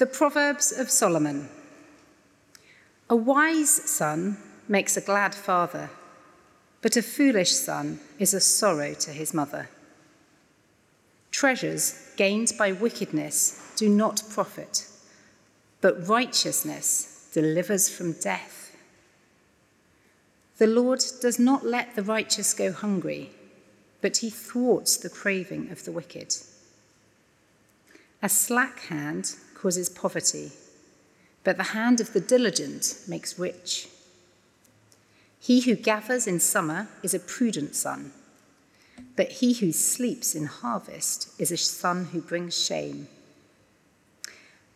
The Proverbs of Solomon. A wise son makes a glad father, but a foolish son is a sorrow to his mother. Treasures gained by wickedness do not profit, but righteousness delivers from death. The Lord does not let the righteous go hungry, but he thwarts the craving of the wicked. A slack hand causes poverty, but the hand of the diligent makes rich. He who gathers in summer is a prudent son, but he who sleeps in harvest is a son who brings shame.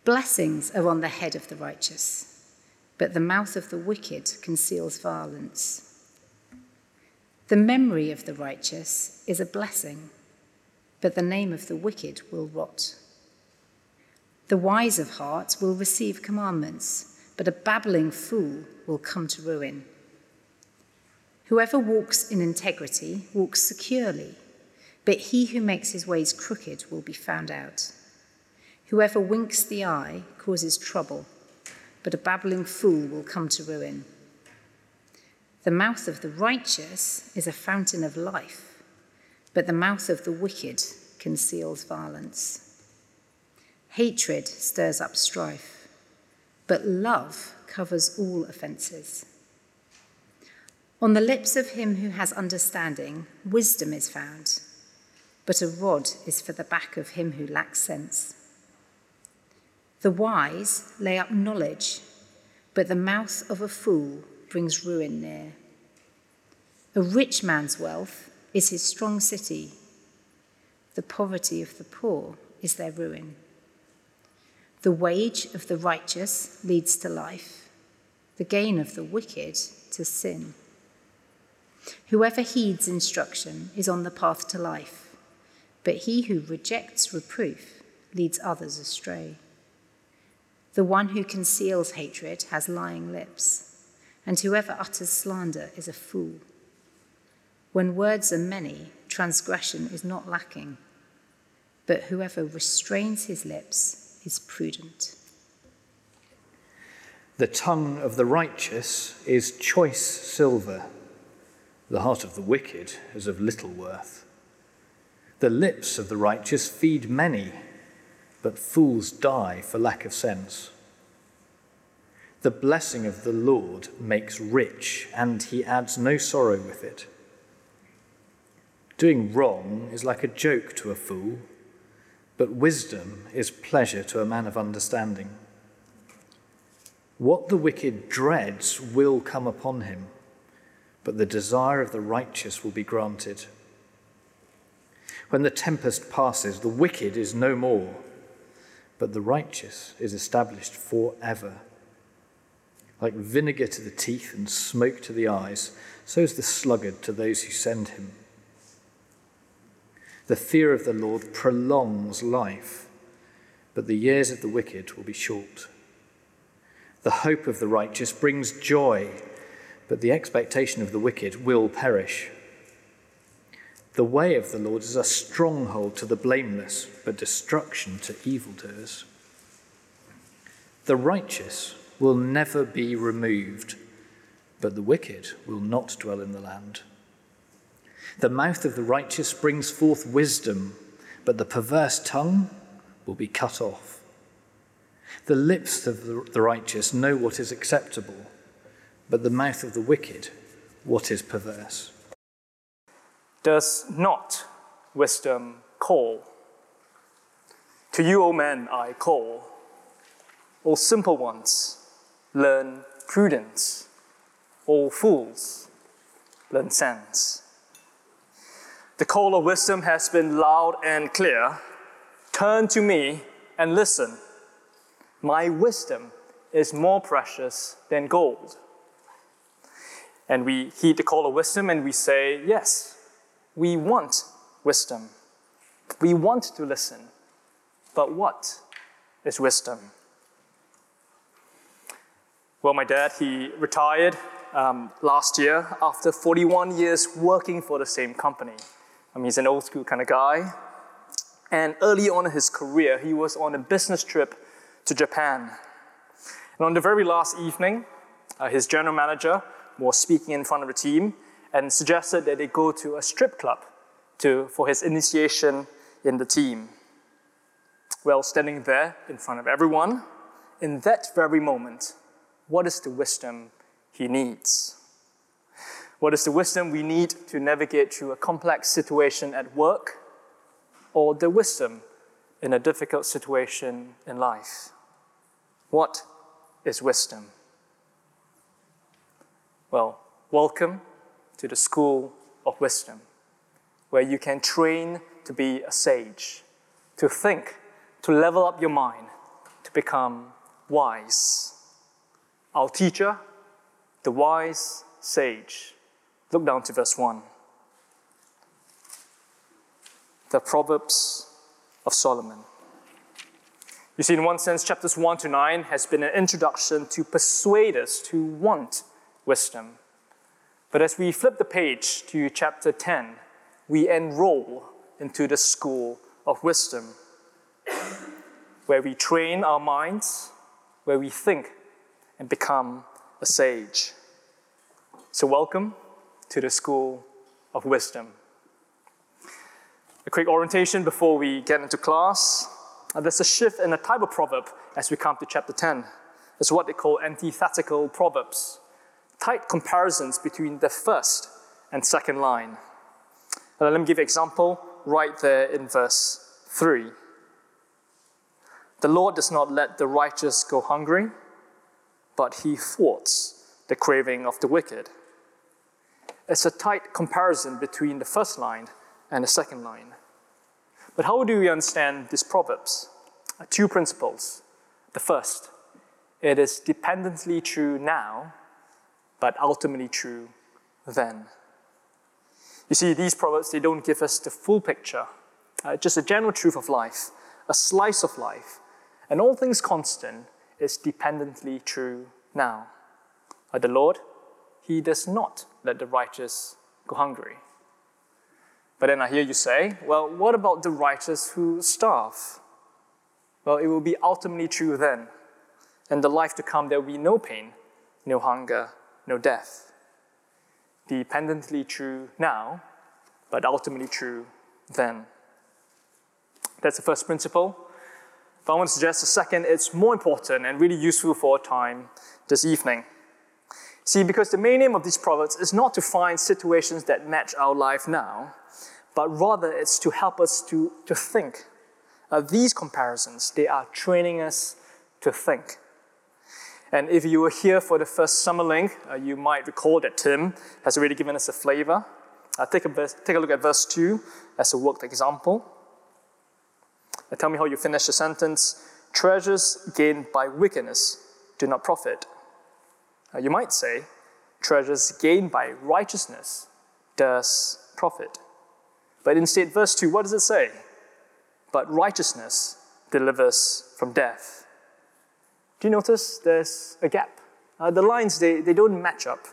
Blessings are on the head of the righteous, but the mouth of the wicked conceals violence. The memory of the righteous is a blessing, but the name of the wicked will rot. The wise of heart will receive commandments, but a babbling fool will come to ruin. Whoever walks in integrity walks securely, but he who makes his ways crooked will be found out. Whoever winks the eye causes trouble, but a babbling fool will come to ruin. The mouth of the righteous is a fountain of life, but the mouth of the wicked conceals violence. Hatred stirs up strife, but love covers all offences. On the lips of him who has understanding, wisdom is found, but a rod is for the back of him who lacks sense. The wise lay up knowledge, but the mouth of a fool brings ruin near. A rich man's wealth is his strong city. The poverty of the poor is their ruin. The wage of the righteous leads to life, the gain of the wicked to sin. Whoever heeds instruction is on the path to life, but he who rejects reproof leads others astray. The one who conceals hatred has lying lips, and whoever utters slander is a fool. When words are many, transgression is not lacking, but whoever restrains his lips is prudent. The tongue of the righteous is choice silver the heart of the wicked is of little worth. The lips of the righteous feed many, but fools die for lack of sense. The blessing of the Lord makes rich, and he adds no sorrow with it. Doing wrong is like a joke to a fool, but wisdom is pleasure to a man of understanding. What the wicked dreads will come upon him but the desire of the righteous will be granted. When the tempest passes, the wicked is no more, but the righteous is established forever. Like vinegar to the teeth and smoke to the eyes, so is the sluggard to those who send him. The fear of the Lord prolongs life, but the years of the wicked will be short. The hope of the righteous brings joy but the expectation of the wicked will perish. The way of the Lord is a stronghold to the blameless, but destruction to evildoers. The righteous will never be removed, but the wicked will not dwell in the land. The mouth of the righteous brings forth wisdom, but the perverse tongue will be cut off. The lips of the righteous know what is acceptable but the mouth of the wicked what is perverse. Does not wisdom call? To you, O men, I call. O simple ones, learn prudence. O fools, learn sense. The call of wisdom has been loud and clear. Turn to me and listen. My wisdom is more precious than gold and we heed the call of wisdom and we say, Yes, we want wisdom. We want to listen. But what is wisdom? Well, my dad, he retired um, last year after 41 years working for the same company. Mean, he's an old school kind of guy. And early on in his career, he was on a business trip to Japan. And on the very last evening, uh, his general manager was speaking in front of the team and suggested that they go to a strip club to, for his initiation in the team. Well, standing there in front of everyone, in that very moment, what is the wisdom he needs? What is the wisdom we need to navigate through a complex situation at work or the wisdom in a difficult situation in life? What is wisdom? Well, welcome to the School of Wisdom, where you can train to be a sage, to think, to level up your mind, to become wise. Our teacher, the wise sage. Look down to verse 1. The Proverbs of Solomon. You see, in one sense, chapters 1 to 9 has been an introduction to persuade us to want wisdom. But as we flip the page to chapter 10, we enroll into the school of wisdom, where we train our minds, where we think and become a sage. So, welcome to the school of wisdom. A quick orientation before we get into class. Uh, there's a shift in the type of proverb as we come to chapter 10. It's what they call antithetical proverbs, tight comparisons between the first and second line. Uh, let me give an example right there in verse 3. The Lord does not let the righteous go hungry, but he thwarts the craving of the wicked. It's a tight comparison between the first line and the second line. But how do we understand these proverbs? Two principles. The first, it is dependently true now, but ultimately true then. You see, these proverbs, they don't give us the full picture, uh, just a general truth of life, a slice of life. And all things constant is dependently true now. Uh, the Lord, He does not let the righteous go hungry. But then I hear you say, well, what about the righteous who starve? Well, it will be ultimately true then. In the life to come, there will be no pain, no hunger, no death. Dependently true now, but ultimately true then. That's the first principle. But I want to suggest a second, it's more important and really useful for our time this evening. See, because the main aim of these proverbs is not to find situations that match our life now, but rather it's to help us to, to think. Uh, these comparisons, they are training us to think. And if you were here for the first summer link, uh, you might recall that Tim has already given us a flavor. Uh, take, a verse, take a look at verse 2 as a worked example. Uh, tell me how you finish the sentence. Treasures gained by wickedness do not profit. Uh, you might say, treasures gained by righteousness does profit. But instead, verse 2, what does it say? But righteousness delivers from death. Do you notice there's a gap? Uh, the lines, they, they don't match up.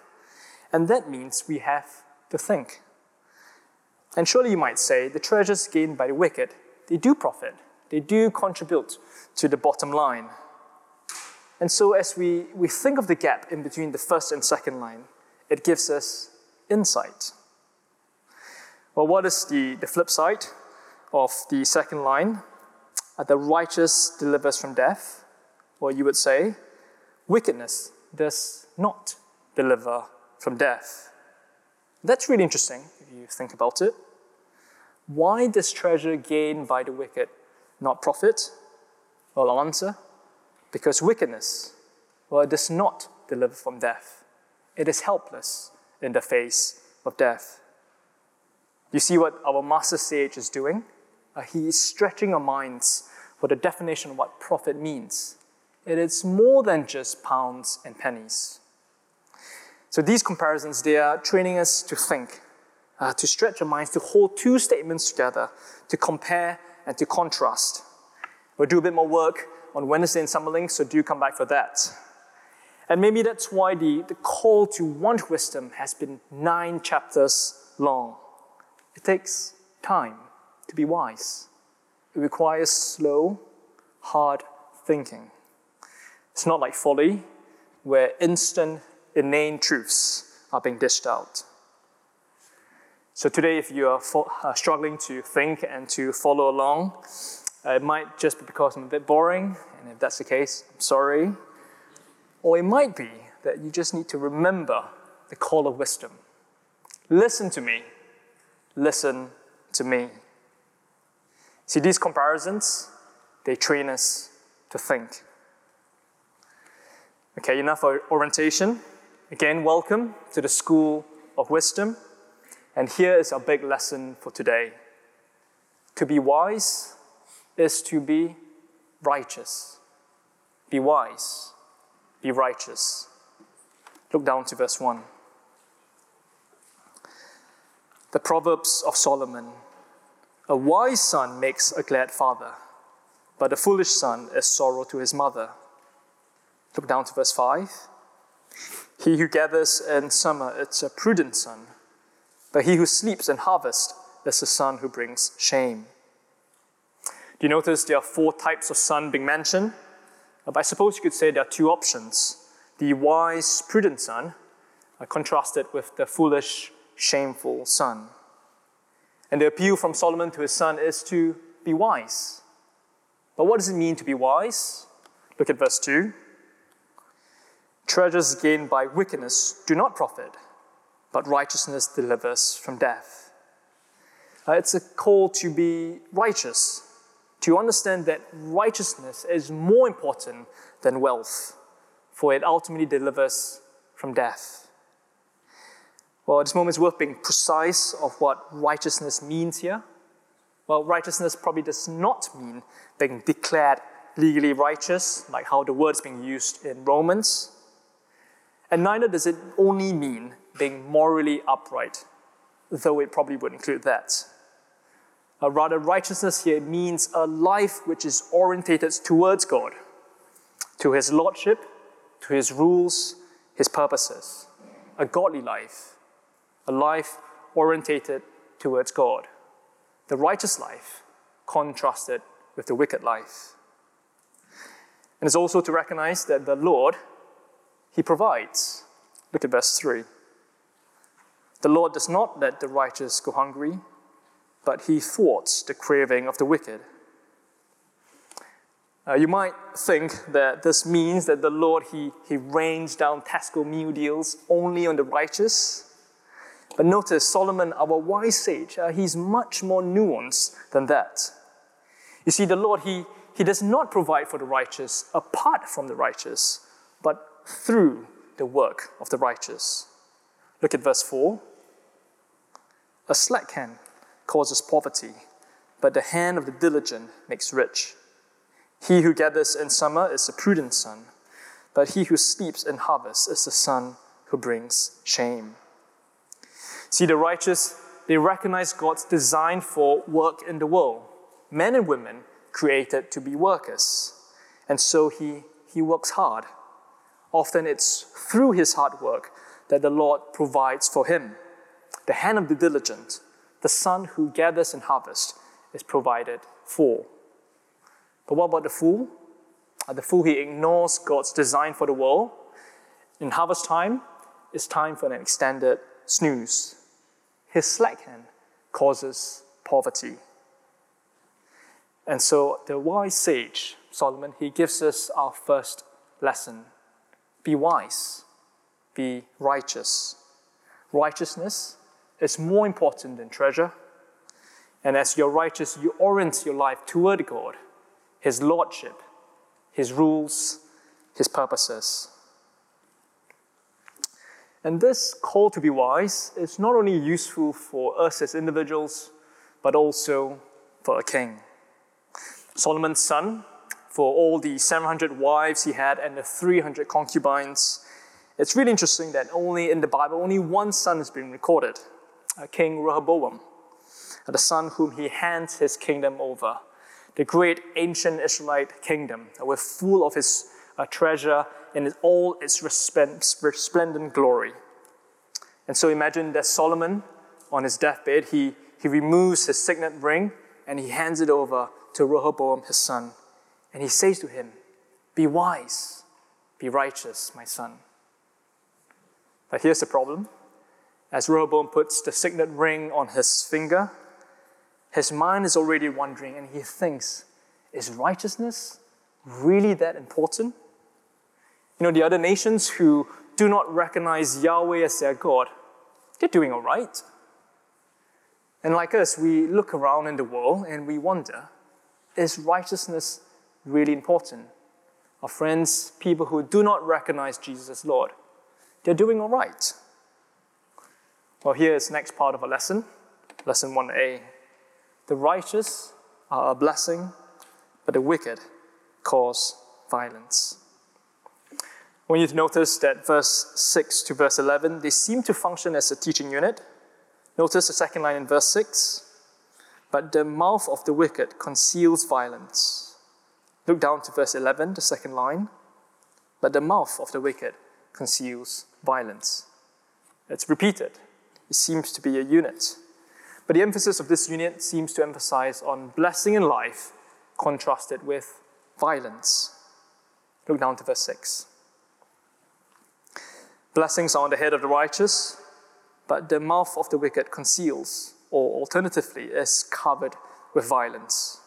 And that means we have to think. And surely you might say the treasures gained by the wicked, they do profit, they do contribute to the bottom line. And so as we, we think of the gap in between the first and second line, it gives us insight. Well, what is the, the flip side of the second line? The righteous delivers from death. Well, you would say, wickedness does not deliver from death. That's really interesting if you think about it. Why does treasure gained by the wicked not profit? Well, I'll answer. Because wickedness, well, it does not deliver from death. It is helpless in the face of death. You see what our master sage is doing? Uh, he is stretching our minds for the definition of what profit means. It is more than just pounds and pennies. So these comparisons, they are training us to think, uh, to stretch our minds, to hold two statements together, to compare and to contrast. We'll do a bit more work on Wednesday in Summerlink, so do come back for that. And maybe that's why the, the call to want wisdom has been nine chapters long. It takes time to be wise. It requires slow, hard thinking. It's not like folly, where instant, inane truths are being dished out. So today, if you are fo- uh, struggling to think and to follow along, uh, it might just be because I'm a bit boring, and if that's the case, I'm sorry. Or it might be that you just need to remember the call of wisdom. Listen to me. Listen to me. See, these comparisons, they train us to think. Okay, enough orientation. Again, welcome to the School of Wisdom. And here is our big lesson for today. To be wise is to be righteous. Be wise, be righteous. Look down to verse 1. The Proverbs of Solomon A wise son makes a glad father, but a foolish son is sorrow to his mother. Look down to verse 5. He who gathers in summer is a prudent son, but he who sleeps in harvest is a son who brings shame. Do you notice there are four types of son being mentioned? But I suppose you could say there are two options. The wise, prudent son are contrasted with the foolish, shameful son. And the appeal from Solomon to his son is to be wise. But what does it mean to be wise? Look at verse 2. Treasures gained by wickedness do not profit, but righteousness delivers from death. Uh, it's a call to be righteous, to understand that righteousness is more important than wealth, for it ultimately delivers from death. Well, this moment, it's worth being precise of what righteousness means here. Well, righteousness probably does not mean being declared legally righteous, like how the word's being used in Romans. And neither does it only mean being morally upright, though it probably would include that. Uh, rather, righteousness here means a life which is orientated towards God, to His Lordship, to His rules, His purposes. A godly life, a life orientated towards God. The righteous life contrasted with the wicked life. And it's also to recognize that the Lord, He provides. Look at verse 3. The Lord does not let the righteous go hungry but he thwarts the craving of the wicked. Uh, you might think that this means that the Lord, he, he rains down Tesco meal deals only on the righteous. But notice Solomon, our wise sage, uh, he's much more nuanced than that. You see, the Lord, he, he does not provide for the righteous apart from the righteous, but through the work of the righteous. Look at verse 4. A slack hand causes poverty, but the hand of the diligent makes rich. He who gathers in summer is a prudent son, but he who sleeps in harvest is the son who brings shame. See, the righteous, they recognize God's design for work in the world. Men and women created to be workers. And so he, he works hard. Often it's through his hard work that the Lord provides for him. The hand of the diligent the son who gathers and harvests is provided for. But what about the fool? Uh, the fool, he ignores God's design for the world. In harvest time, it's time for an extended snooze. His slack hand causes poverty. And so the wise sage, Solomon, he gives us our first lesson be wise, be righteous. Righteousness is more important than treasure. And as you're righteous, you orient your life toward God, His Lordship, His rules, His purposes. And this call to be wise is not only useful for us as individuals, but also for a king. Solomon's son, for all the 700 wives he had and the 300 concubines, it's really interesting that only in the Bible, only one son has been recorded. Uh, King Rehoboam, the son whom he hands his kingdom over. The great ancient Israelite kingdom, with full of his uh, treasure in all its resplendent glory. And so imagine that Solomon, on his deathbed, he, he removes his signet ring and he hands it over to Rehoboam, his son. And he says to him, Be wise, Be righteous, my son. But here's the problem. As Rehoboam puts the signet ring on his finger, his mind is already wandering and he thinks, is righteousness really that important? You know, the other nations who do not recognize Yahweh as their God, they're doing all right. And like us, we look around in the world and we wonder, is righteousness really important? Our friends, people who do not recognize Jesus as Lord, they're doing all right. Well, here's the next part of our lesson, lesson 1a. The righteous are a blessing, but the wicked cause violence. I want you to notice that verse 6 to verse 11, they seem to function as a teaching unit. Notice the second line in verse 6. But the mouth of the wicked conceals violence. Look down to verse 11, the second line. But the mouth of the wicked conceals violence. It's repeated. It seems to be a unit. But the emphasis of this unit seems to emphasize on blessing in life contrasted with violence. Look down to verse 6. Blessings are on the head of the righteous, but the mouth of the wicked conceals, or alternatively, is covered with violence.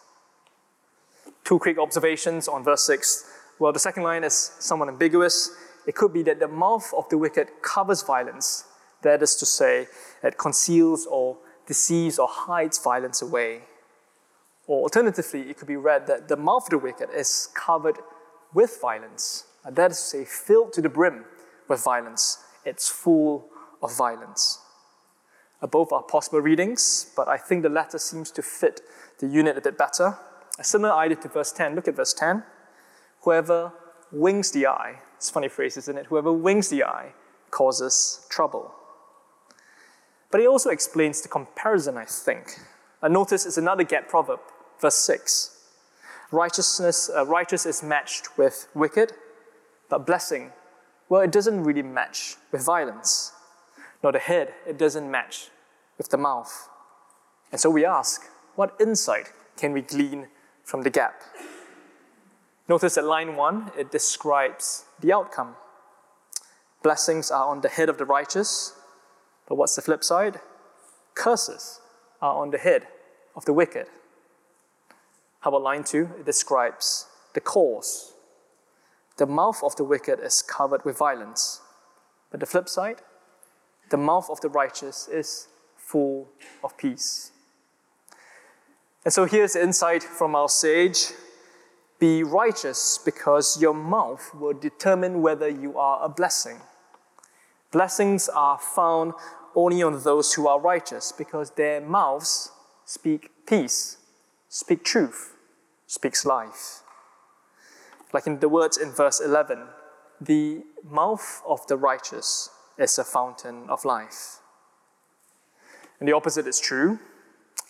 Two quick observations on verse 6. Well, the second line is somewhat ambiguous. It could be that the mouth of the wicked covers violence, that is to say, it conceals or deceives or hides violence away. Or alternatively, it could be read that the mouth of the wicked is covered with violence, that is to say, filled to the brim with violence. It's full of violence. Both are possible readings, but I think the latter seems to fit the unit a bit better. A similar idea to verse 10. Look at verse 10. Whoever wings the eye, it's a funny phrase, isn't it? Whoever wings the eye causes trouble. But he also explains the comparison, I think. Uh, notice it's another get proverb, verse 6. Righteousness, uh, righteous is matched with wicked, but blessing, well, it doesn't really match with violence. Nor the head, it doesn't match with the mouth. And so we ask, what insight can we glean from the gap? Notice at line one, it describes the outcome. Blessings are on the head of the righteous, but what's the flip side? Curses are on the head of the wicked. How about line two? It describes the cause. The mouth of the wicked is covered with violence. But the flip side, the mouth of the righteous is full of peace. And so here's the insight from our sage be righteous because your mouth will determine whether you are a blessing. Blessings are found only on those who are righteous because their mouths speak peace, speak truth, speaks life. Like in the words in verse 11, the mouth of the righteous is a fountain of life. And the opposite is true.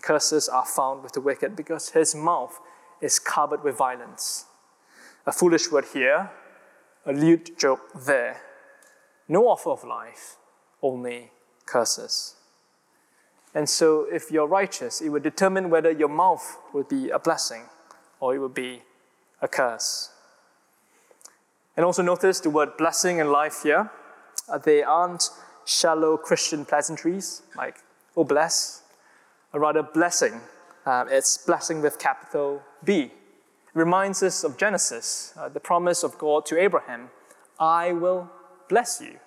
Curses are found with the wicked because his mouth is covered with violence. A foolish word here, a lewd joke there. No offer of life, only curses. And so, if you're righteous, it will determine whether your mouth will be a blessing or it will be a curse. And also notice the word blessing and life here. Uh, they aren't shallow Christian pleasantries like, oh, bless, or rather, blessing. Uh, it's blessing with capital B. It reminds us of Genesis, uh, the promise of God to Abraham I will bless you.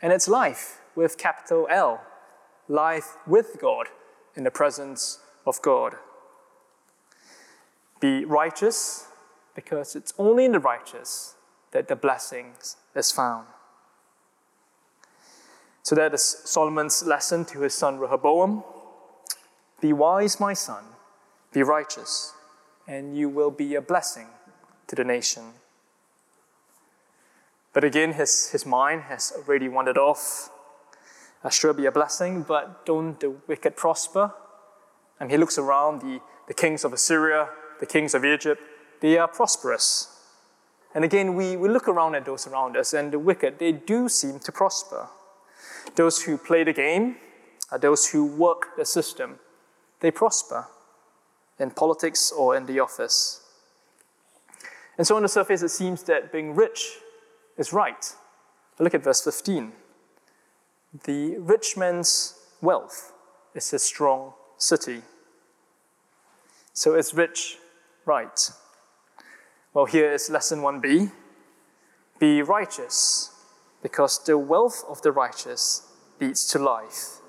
And it's life with capital L, life with God in the presence of God. Be righteous because it's only in the righteous that the blessings is found. So that is Solomon's lesson to his son Rehoboam. Be wise, my son, be righteous, and you will be a blessing to the nation. But again, his, his mind has already wandered off. I sure be a blessing, but don't the wicked prosper? And he looks around the, the kings of Assyria, the kings of Egypt, they are prosperous. And again, we, we look around at those around us, and the wicked, they do seem to prosper. Those who play the game, are those who work the system, they prosper in politics or in the office. And so, on the surface, it seems that being rich is right. Look at verse 15. The rich man's wealth is his strong city. So is rich right? Well, here is lesson 1b Be righteous, because the wealth of the righteous leads to life,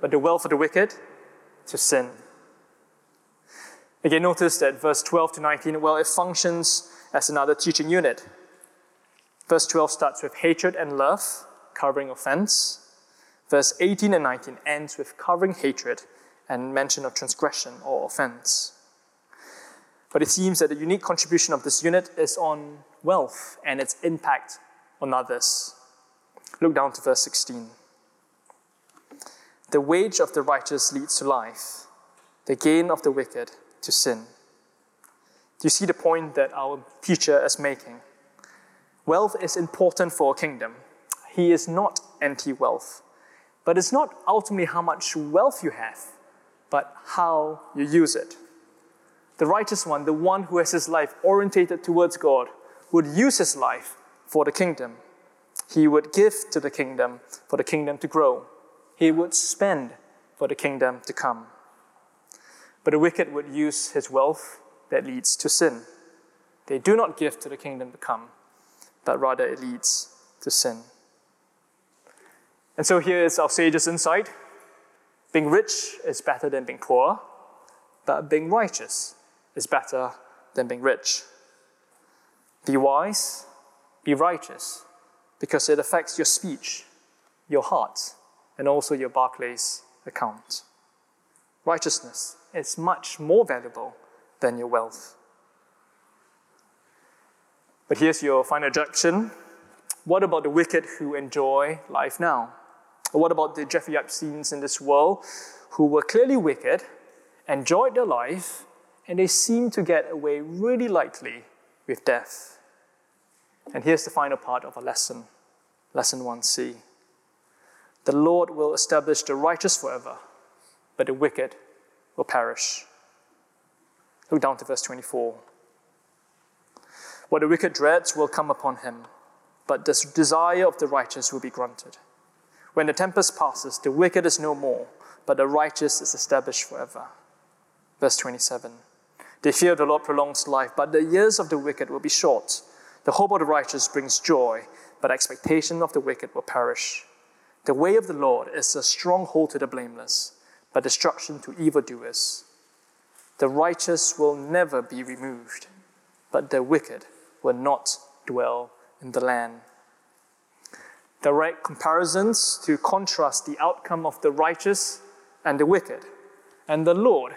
but the wealth of the wicked to sin. Again, notice that verse 12 to 19, well, it functions as another teaching unit. Verse 12 starts with hatred and love, covering offense. Verse 18 and 19 ends with covering hatred and mention of transgression or offense. But it seems that the unique contribution of this unit is on wealth and its impact on others. Look down to verse 16. The wage of the righteous leads to life, the gain of the wicked to sin. Do you see the point that our teacher is making? Wealth is important for a kingdom. He is not anti wealth. But it's not ultimately how much wealth you have, but how you use it. The righteous one, the one who has his life orientated towards God, would use his life for the kingdom. He would give to the kingdom for the kingdom to grow. He would spend for the kingdom to come. But the wicked would use his wealth that leads to sin. They do not give to the kingdom to come, but rather it leads to sin. And so here is our sage's insight being rich is better than being poor, but being righteous is better than being rich. Be wise, be righteous, because it affects your speech, your heart, and also your Barclays account. Righteousness is much more valuable than your wealth. But here's your final objection. What about the wicked who enjoy life now? Or what about the Jeffrey Epsteins in this world who were clearly wicked, enjoyed their life, and they seem to get away really lightly with death? And here's the final part of our lesson, lesson 1c. The Lord will establish the righteous forever, but the wicked will perish. Look down to verse 24. What the wicked dreads will come upon him, but the desire of the righteous will be granted. When the tempest passes, the wicked is no more, but the righteous is established forever. Verse 27. They fear the Lord prolongs life, but the years of the wicked will be short. The hope of the righteous brings joy, but expectation of the wicked will perish. The way of the Lord is a stronghold to the blameless, but destruction to evildoers. The righteous will never be removed, but the wicked will not dwell in the land direct comparisons to contrast the outcome of the righteous and the wicked. And the Lord,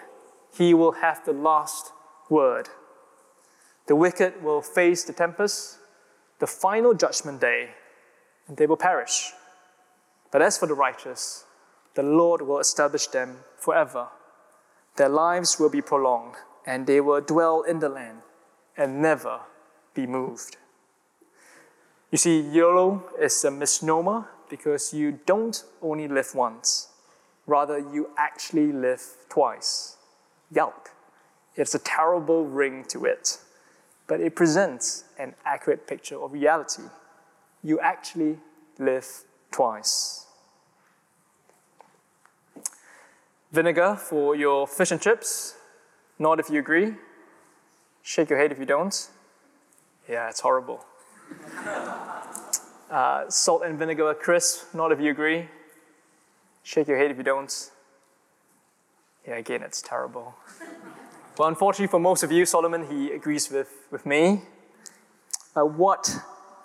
He will have the last word. The wicked will face the tempest, the final judgment day, and they will perish. But as for the righteous, the Lord will establish them forever. Their lives will be prolonged, and they will dwell in the land and never be moved. You see, YOLO is a misnomer because you don't only live once, rather, you actually live twice. Yelp. It's a terrible ring to it, but it presents an accurate picture of reality. You actually live twice. Vinegar for your fish and chips. Nod if you agree. Shake your head if you don't. Yeah, it's horrible. Uh, salt and vinegar crisp, not if you agree. Shake your head if you don't. Yeah, again, it's terrible. well, unfortunately for most of you, Solomon, he agrees with, with me. Uh, what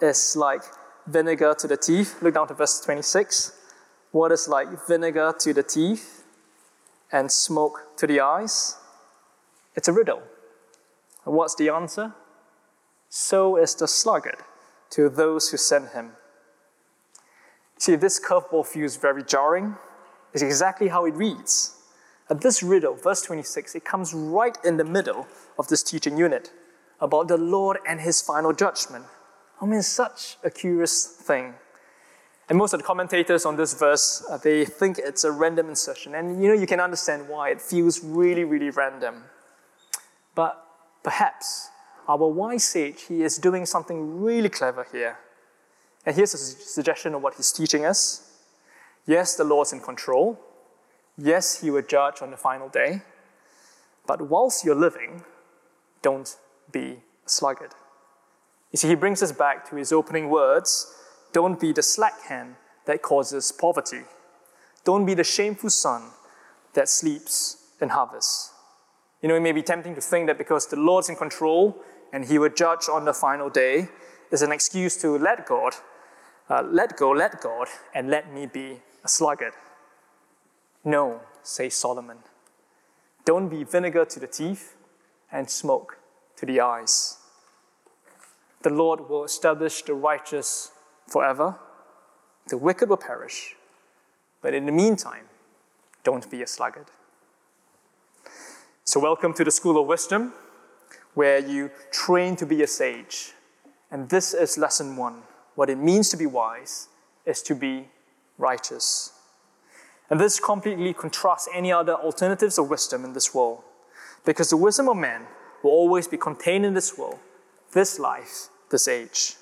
is like vinegar to the teeth? Look down to verse 26. What is like vinegar to the teeth and smoke to the eyes? It's a riddle. And what's the answer? So is the sluggard to those who send him. See, this curveball feels very jarring. It's exactly how it reads. At this riddle, verse 26, it comes right in the middle of this teaching unit about the Lord and his final judgment. I mean, such a curious thing. And most of the commentators on this verse, uh, they think it's a random insertion. And you know, you can understand why it feels really, really random. But perhaps our wise sage, he is doing something really clever here. And here's a suggestion of what he's teaching us. Yes, the Lord's in control. Yes, he will judge on the final day. But whilst you're living, don't be sluggard. You see, he brings us back to his opening words don't be the slack hand that causes poverty. Don't be the shameful son that sleeps and harvest. You know, it may be tempting to think that because the Lord's in control and he will judge on the final day is an excuse to let God, uh, let go, let God, and let me be a sluggard. No, says Solomon. Don't be vinegar to the teeth and smoke to the eyes. The Lord will establish the righteous forever, the wicked will perish. But in the meantime, don't be a sluggard. So, welcome to the School of Wisdom, where you train to be a sage. And this is lesson one. What it means to be wise is to be righteous. And this completely contrasts any other alternatives of wisdom in this world. Because the wisdom of man will always be contained in this world, this life, this age.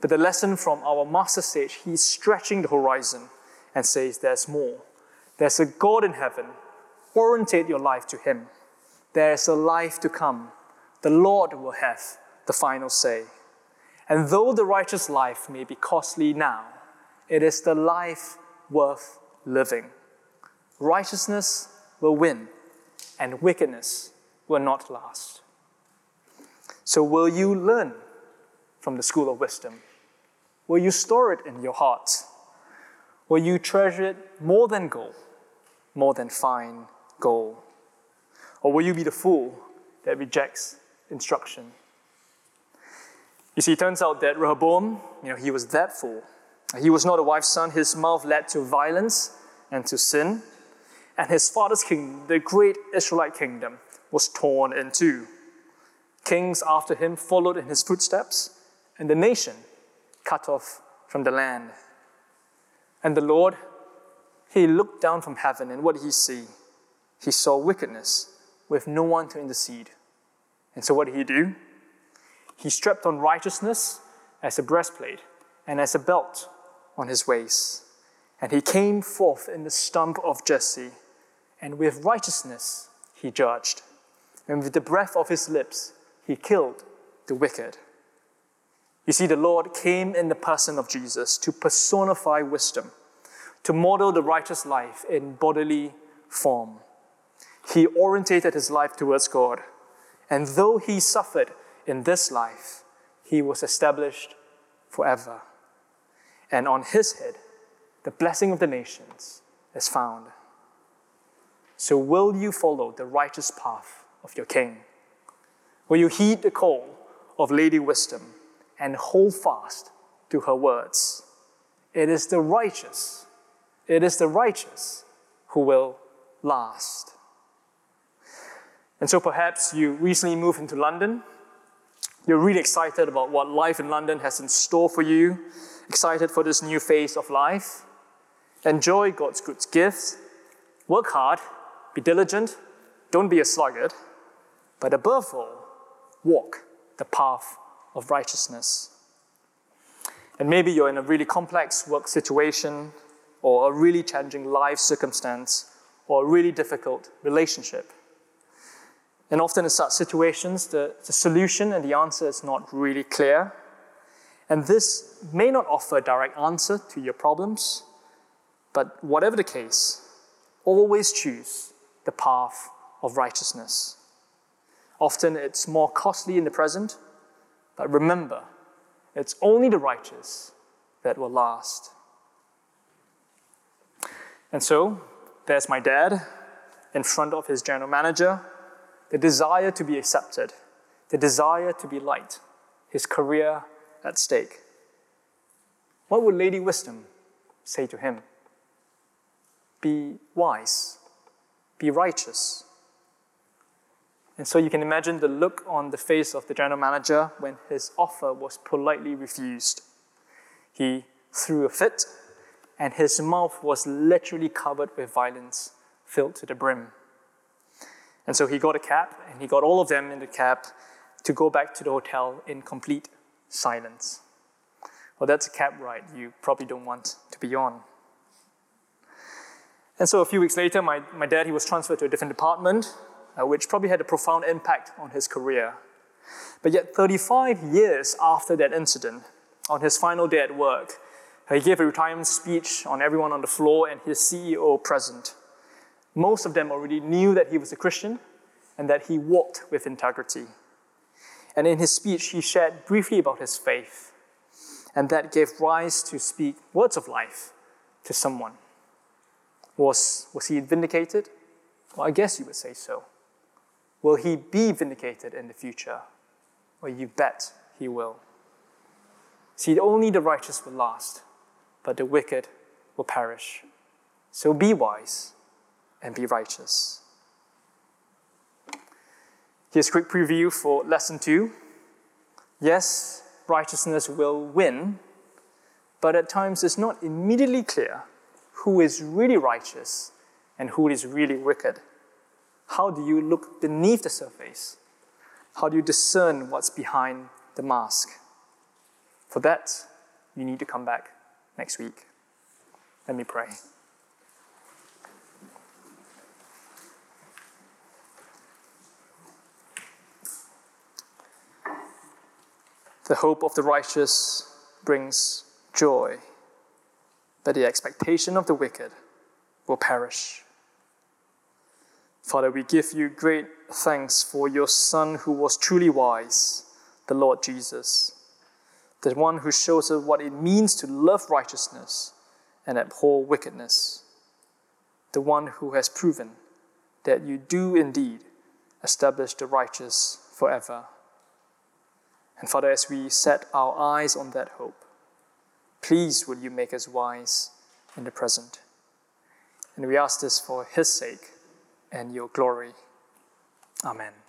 But the lesson from our master sage, he's stretching the horizon and says, There's more. There's a God in heaven. Orientate your life to him. There's a life to come. The Lord will have the final say. And though the righteous life may be costly now, it is the life worth living. Righteousness will win, and wickedness will not last. So, will you learn from the school of wisdom? Will you store it in your heart? Will you treasure it more than gold, more than fine gold? Or will you be the fool that rejects instruction? You see, it turns out that Rehoboam, you know, he was that fool. He was not a wife's son. His mouth led to violence and to sin. And his father's kingdom, the great Israelite kingdom, was torn in two. Kings after him followed in his footsteps, and the nation cut off from the land. And the Lord, he looked down from heaven, and what did he see? He saw wickedness with no one to intercede. And so what did he do? He strapped on righteousness as a breastplate and as a belt on his waist. And he came forth in the stump of Jesse, and with righteousness he judged. And with the breath of his lips he killed the wicked. You see, the Lord came in the person of Jesus to personify wisdom, to model the righteous life in bodily form. He orientated his life towards God, and though he suffered in this life, he was established forever. And on his head, the blessing of the nations is found. So, will you follow the righteous path of your king? Will you heed the call of Lady Wisdom and hold fast to her words? It is the righteous, it is the righteous who will last. And so perhaps you recently moved into London. You're really excited about what life in London has in store for you, excited for this new phase of life. Enjoy God's good gifts, work hard, be diligent, don't be a sluggard, but above all, walk the path of righteousness. And maybe you're in a really complex work situation, or a really challenging life circumstance, or a really difficult relationship. And often in such situations, the, the solution and the answer is not really clear. And this may not offer a direct answer to your problems, but whatever the case, always choose the path of righteousness. Often it's more costly in the present, but remember, it's only the righteous that will last. And so, there's my dad in front of his general manager, the desire to be accepted, the desire to be liked, his career at stake. What would Lady Wisdom say to him? Be wise, be righteous, and so you can imagine the look on the face of the general manager when his offer was politely refused. He threw a fit, and his mouth was literally covered with violence, filled to the brim. And so he got a cab, and he got all of them in the cab to go back to the hotel in complete silence. Well, that's a cab ride you probably don't want to be on. And so a few weeks later, my, my dad, he was transferred to a different department, uh, which probably had a profound impact on his career. But yet, 35 years after that incident, on his final day at work, he gave a retirement speech on everyone on the floor and his CEO present. Most of them already knew that he was a Christian and that he walked with integrity. And in his speech, he shared briefly about his faith, and that gave rise to speak words of life to someone. Was, was he vindicated? Well, I guess you would say so. Will he be vindicated in the future? Well, you bet he will. See, only the righteous will last, but the wicked will perish. So be wise and be righteous. Here's a quick preview for lesson two. Yes, righteousness will win, but at times it's not immediately clear who is really righteous and who is really wicked. How do you look beneath the surface? How do you discern what's behind the mask? For that, you need to come back next week. Let me pray. The hope of the righteous brings joy, but the expectation of the wicked will perish. Father, we give you great thanks for your Son who was truly wise, the Lord Jesus, the one who shows us what it means to love righteousness and abhor wickedness, the one who has proven that you do indeed establish the righteous forever. And Father, as we set our eyes on that hope, please will you make us wise in the present. And we ask this for his sake and your glory. Amen.